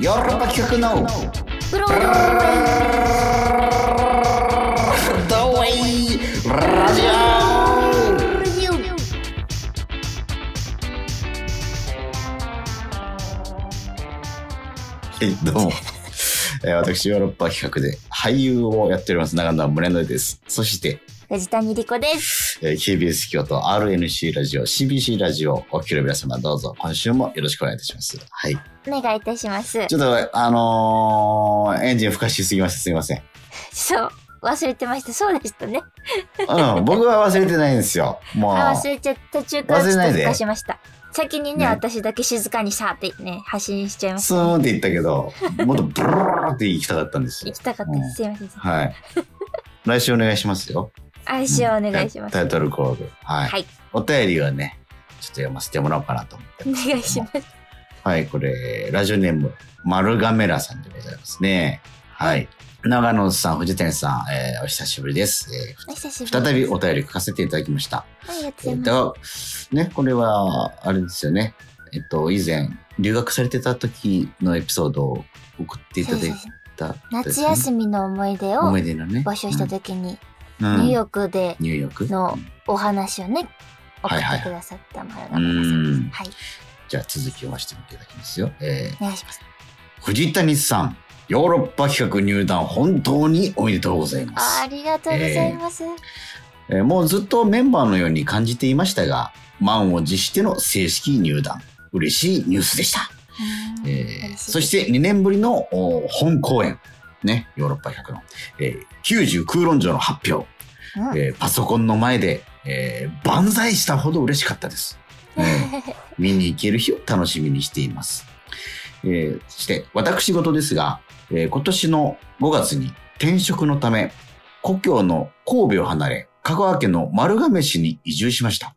ヨーロッパ企画のブロードウェドウェイラジオはい、どうも。えー私、ヨーロッパ企画で俳優をやっております、長野宗則です。そして、藤谷莉子です。えー KBS 京都 RNC ラジオ、CBC ラジオ、お聞きの皆様どうぞ、今週もよろしくお願いいたします。はい。お願いいたします。ちょっと、あのーエンジンふかしすぎました。すみません。そう、忘れてました。そうでしたね。うん、僕は忘れてないんですよ。もう。あ、忘れちゃった途中からちょっとふかしました。先にねね私だけ静かにさーってね、発信しちゃいましスーンって言ったけど、もっとブルーって行きたかったんですた。よ行。きたかったです。すいません。はい。来週お願いしますよ。来週お願いします。タイトルコール。はい。はい。お便りはね、ちょっと読ませてもらおうかなと思っておます。願いします。はい、これ、ラジオネーム、マルガメラさんでございますね。はい。長野さん、藤谷さん、えーお久しぶりです。えお久しぶりーです。再びお便り書かせていただきました。ありがとうございます。と、ね、これは、あれですよね。えっと、以前、留学されてた時のエピソードを送っていただいた、夏休みの思い出を思い出のね。募集した時に、うん、ニューヨークでニューヨーク？のお話をね、送ってくださったマルガメラさんです。はい。じゃあ続きを読ませていただきますよ。えーお願いします。藤谷さん、ヨーロッパ企画入団本当におめでとうございます。あありがとうございます。えーもうずっとメンバーのように感じていましたが、満を持しての正式入団。嬉しいニュースでした。うんえーそして2年ぶりのお本公演。ね、ヨーロッパ企画の、えー90空論城の発表。うんえーパソコンの前で、えー万歳したほど嬉しかったです。えー見に行ける日を楽しみにしています。えーそして、私事ですが、えー今年の5月に転職のため、故郷の神戸を離れ、香川県の丸亀市に移住しました。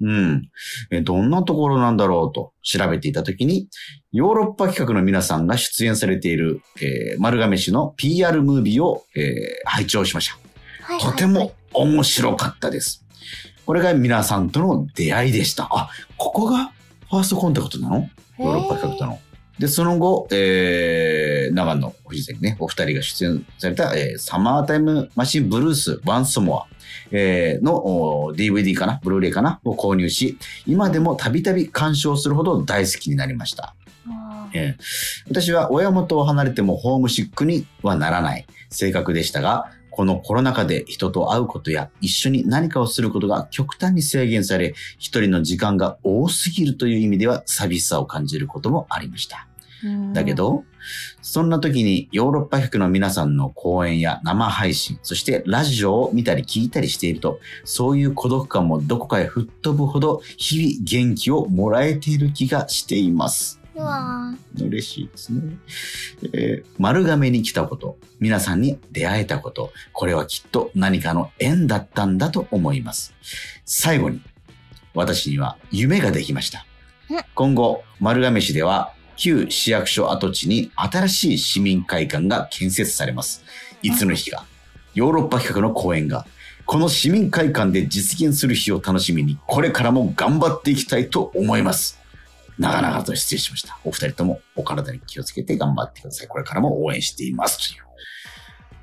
うん。えーどんなところなんだろうと調べていたときに、ヨーロッパ企画の皆さんが出演されている、えー丸亀市の PR ムービーを、えー拝聴しました。はいはいはいとても面白かったです。これが皆さんとの出会いでした。あ、ここがファーストコンタクトなの？ヨーロッパ企画との。で、その後、えー、長野、藤崎ね、お二人が出演された、えーサマータイムマシンブルース、ワンスモア、えーのお DVD かな、ブルーレイかな、を購入し、今でもたびたび鑑賞するほど大好きになりました。えー私は親元を離れてもホームシックにはならない性格でしたが、このコロナ禍で人と会うことや一緒に何かをすることが極端に制限され、一人の時間が多すぎるという意味では寂しさを感じることもありました。うんだけど、そんな時にヨーロッパ客の皆さんの講演や生配信、そしてラジオを見たり聞いたりしていると、そういう孤独感もどこかへ吹っ飛ぶほど日々元気をもらえている気がしています。うわ嬉しいですね。えー丸亀に来たこと、皆さんに出会えたこと、これはきっと何かの縁だったんだと思います。最後に、私には夢ができましたうん。今後、丸亀市では、旧市役所跡地に新しい市民会館が建設されます。いつの日か、ヨーロッパ企画の公演が、この市民会館で実現する日を楽しみに、これからも頑張っていきたいと思います。長々と失礼しました。お二人ともお体に気をつけて頑張ってください。これからも応援しています。というー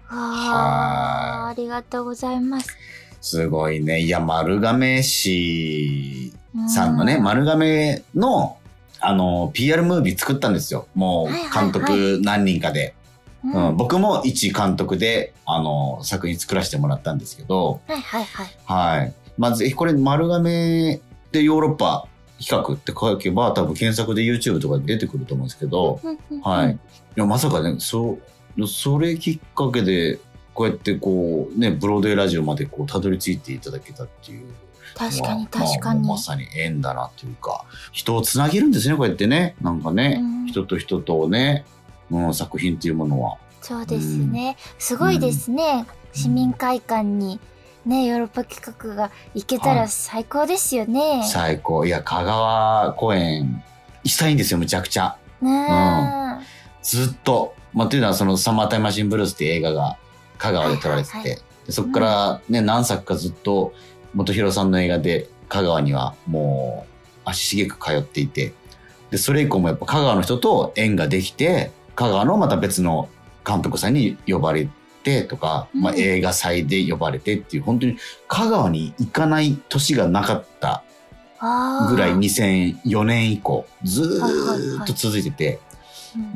あーありがとうございます。すごいね。いや、丸亀市うさんのね、丸亀の、あの、PR ムービー作ったんですよ。もう監督何人かで。うんうん、僕も一監督で、あの、作品作らせてもらったんですけど、はいはいはい。はい。まず、これ丸亀でヨーロッパ企画って書けば、多分検索で YouTube とかで出てくると思うんですけど、はい。いや、まさかね、そう、それきっかけで、こうやってこう、ね、ブロードウェイラジオまでこう、たどり着いていただけたっていう。確かにまあ確かに。まあまさに縁だなというか、人をつなげるんですね、こうやってね。なんかね、うん人と人とね、うん、作品っていうものは。そうですね。すごいですね。市民会館にね、ヨーロッパ企画が行けたら最高ですよね。最高。いや、香川公演、したいんですよ、むちゃくちゃ。ねずっと。まあ、というのは、その、サマータイムマシンブルースっていう映画が香川で撮られてて、はいはいでそこからね、何作かずっと、元弘さんの映画で香川にはもう足しげく通っていて、で、それ以降もやっぱ香川の人と縁ができて、香川のまた別の監督さんに呼ばれてとか、まあうん映画祭で呼ばれてっていう、本当に香川に行かない年がなかったぐらい2004年以降、ずっと続いてて、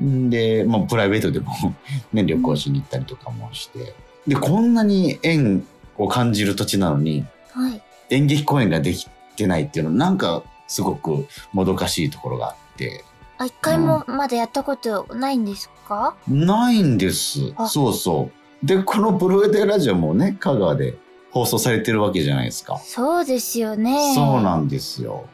うん。ん。で、まあプライベートでも ね、旅行しに行ったりとかもして、で、こんなに縁を感じる土地なのに、はい。演劇公演ができてないっていうのなんかすごくもどかしいところがあって。あ、一回もまだやったことないんですか、ないんです。あそうそう。でこのブルーデイラジオもね香川で放送されてるわけじゃないですか、そうですよね。そうなんですよ。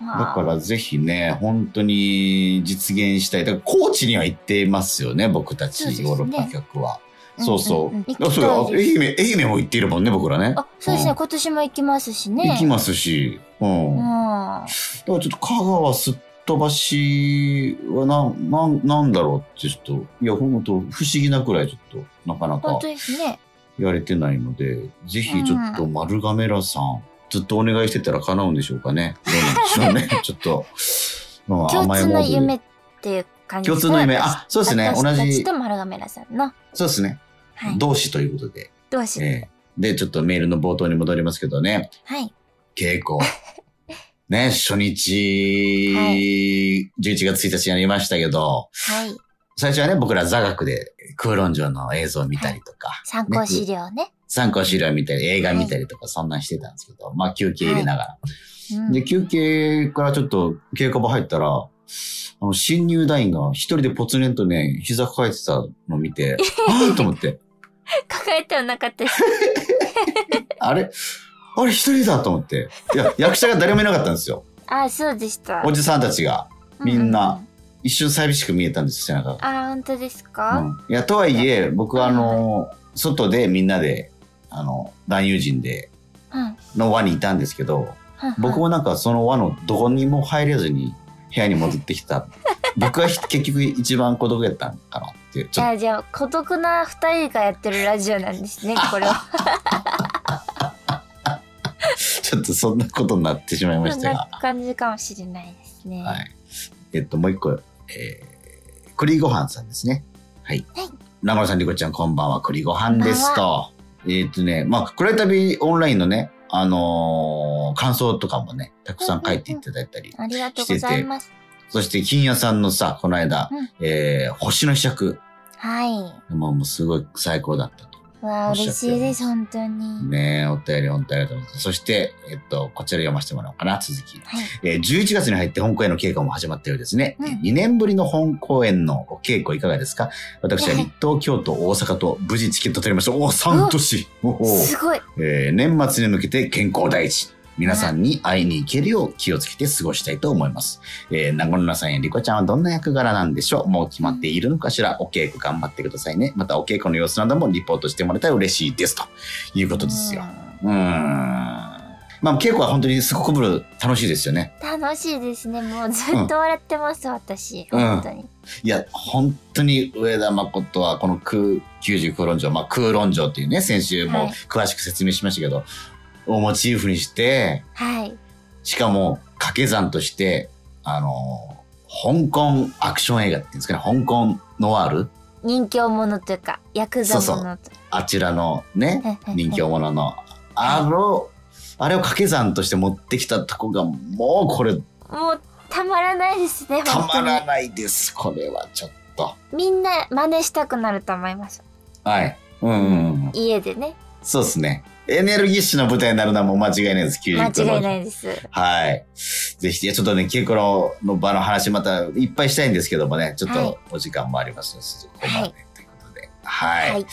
まあ。だからぜひね本当に実現したい。だから高知には行ってますよね僕たちヨーロッパ客はそうそう,、あそう愛媛愛媛も行っているもんね僕らね。あ、そうですね、うん。今年も行きますしね。行きますし。うん、うん。だからちょっと香川すっ飛ばしはな、なん、なんだろうってちょっと、いや、ほんと不思議なくらいちょっと、なかなか本当ですね。やれてないので、ぜひちょっと丸亀ラさん、ずっとお願いしてたら叶うんでしょうかね。どうなんでしょうね。ちょっと、まあ共通の夢っでていう感じです共通の夢。私あそうですね。同じ。ちと丸亀らさんの。そうですね。はい。同志ということで。どうし、ええで、ちょっとメールの冒頭に戻りますけどね、はい。稽古。ね、初日、は11月1日にやりましたけど、はい。最初はね、僕ら座学で空論城の映像を見たりとか、参考資料ね。参考資料見たり、映画見たりとか、そんなんしてたんですけど、まあ休憩入れながら。うんで、休憩からちょっと稽古場入ったら、あの、新入団員が一人でポツネンとね、膝抱えてたのを見て、ああと思って、抱えてはなかったです。あれ？あれ一人だと思って。いや、役者が誰もいなかったんですよ。あ、そうでした。おじさんたちが。みんなうう一瞬寂しく見えたんです、背中が。あ、本当ですうか、ん、いや、とはいえ、僕はあの、外でみんなで、あの、男優陣で、うん、の輪にいたんですけど、うん。僕もなんかその輪のどこにも入れずに部屋に戻ってきた。僕はひ結局一番孤独やったんかなって、ちょっあ、じゃあ、孤独な二人がやってるラジオなんですね、これは。と、ちょっとそんなことになってしまいまそんなしたが。感じかもしれないですね。はい。えっと、もう一個、えー、栗ごはんさんですね。はい。はい長野さん、りこちゃん、こんばんは。栗ごはんですと。えっとね、まあ、暗い旅オンラインのね、あのー感想とかもね、たくさん書いていただいたり。ありがとうございます。そして、金屋さんのさ、この間、うんえー、星の試着。はい。もうもうすごい最高だったと。わあ、嬉しいです、本当に。ねえ、お便り本当にありがとうございます。そして、えっと、こちら読ませてもらおうかな、続き。はい。えー11月に入って本公演の稽古も始まったようですね。うんえー2年ぶりの本公演のお稽古いかがですか？私は立東、京都、大阪と無事チケット取りました。おお、3都市おおすごい。えー年末に向けて健康第一。皆さんに会いに行けるよう気をつけて過ごしたいと思います。えー、名古さんやりこちゃんはどんな役柄なんでしょう？もう決まっているのかしら？お稽古頑張ってくださいね。またお稽古の様子などもリポートしてもらえたら嬉しいです。ということですよ。うーん。まあ、稽古は本当にすごく楽しいですよね。うん。楽しいですね。もうずっと笑ってます、私。うん本当に。いや、本当に上田誠はこの空90空論城、まあ空論城っていうね、先週もはい詳しく説明しましたけど、をモチーフにして、はい。しかも掛け算として、あの、香港アクション映画っていうんですかね、香港ノワール？人気者というか、ヤクザそう者と。あちらのね、人気者。者の、あの、あれを掛け算として持ってきたとこが、もうこれ、もう、たまらないですね、た。まらないです。これはちょっと。みんな真似したくなると思います。はい。うんうんうん。家でね。そうですね。エネルギッシュな舞台になるのはもう間違いないです、90間違いないです。はい。ぜひ、ちょっとね、稽古のの場の話またいっぱいしたいんですけどもね、ちょっはいとお時間もありますので、ここまで、はいということで。はい。はい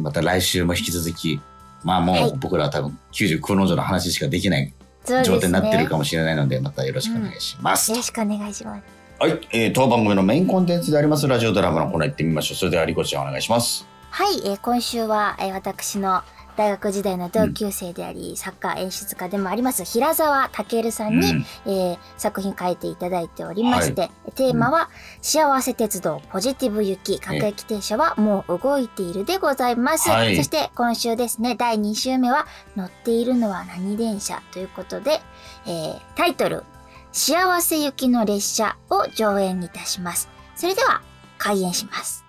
また来週も引き続き、まあもはいう僕らは多分90空の城の話しかできない。状態になってるかもしれないので、またよろしくお願いします。よろしくお願いします。はい。えー、当番組のメインコンテンツでありますラジオドラマのコーナー行ってみましょう。それでは、リコちゃんお願いします。はい、えー今週は、えー私の大学時代の同級生であり、サッカー演出家でもあります平沢健さんに、うんえー作品書いていただいておりまして、テーマは、幸せ鉄道ポジティブ行き各駅停車はもう動いているでございます。はいそして今週ですね、第2週目は乗っているのは何電車ということで、えータイトル、幸せ行きの列車を上演いたします。それでは、開演します。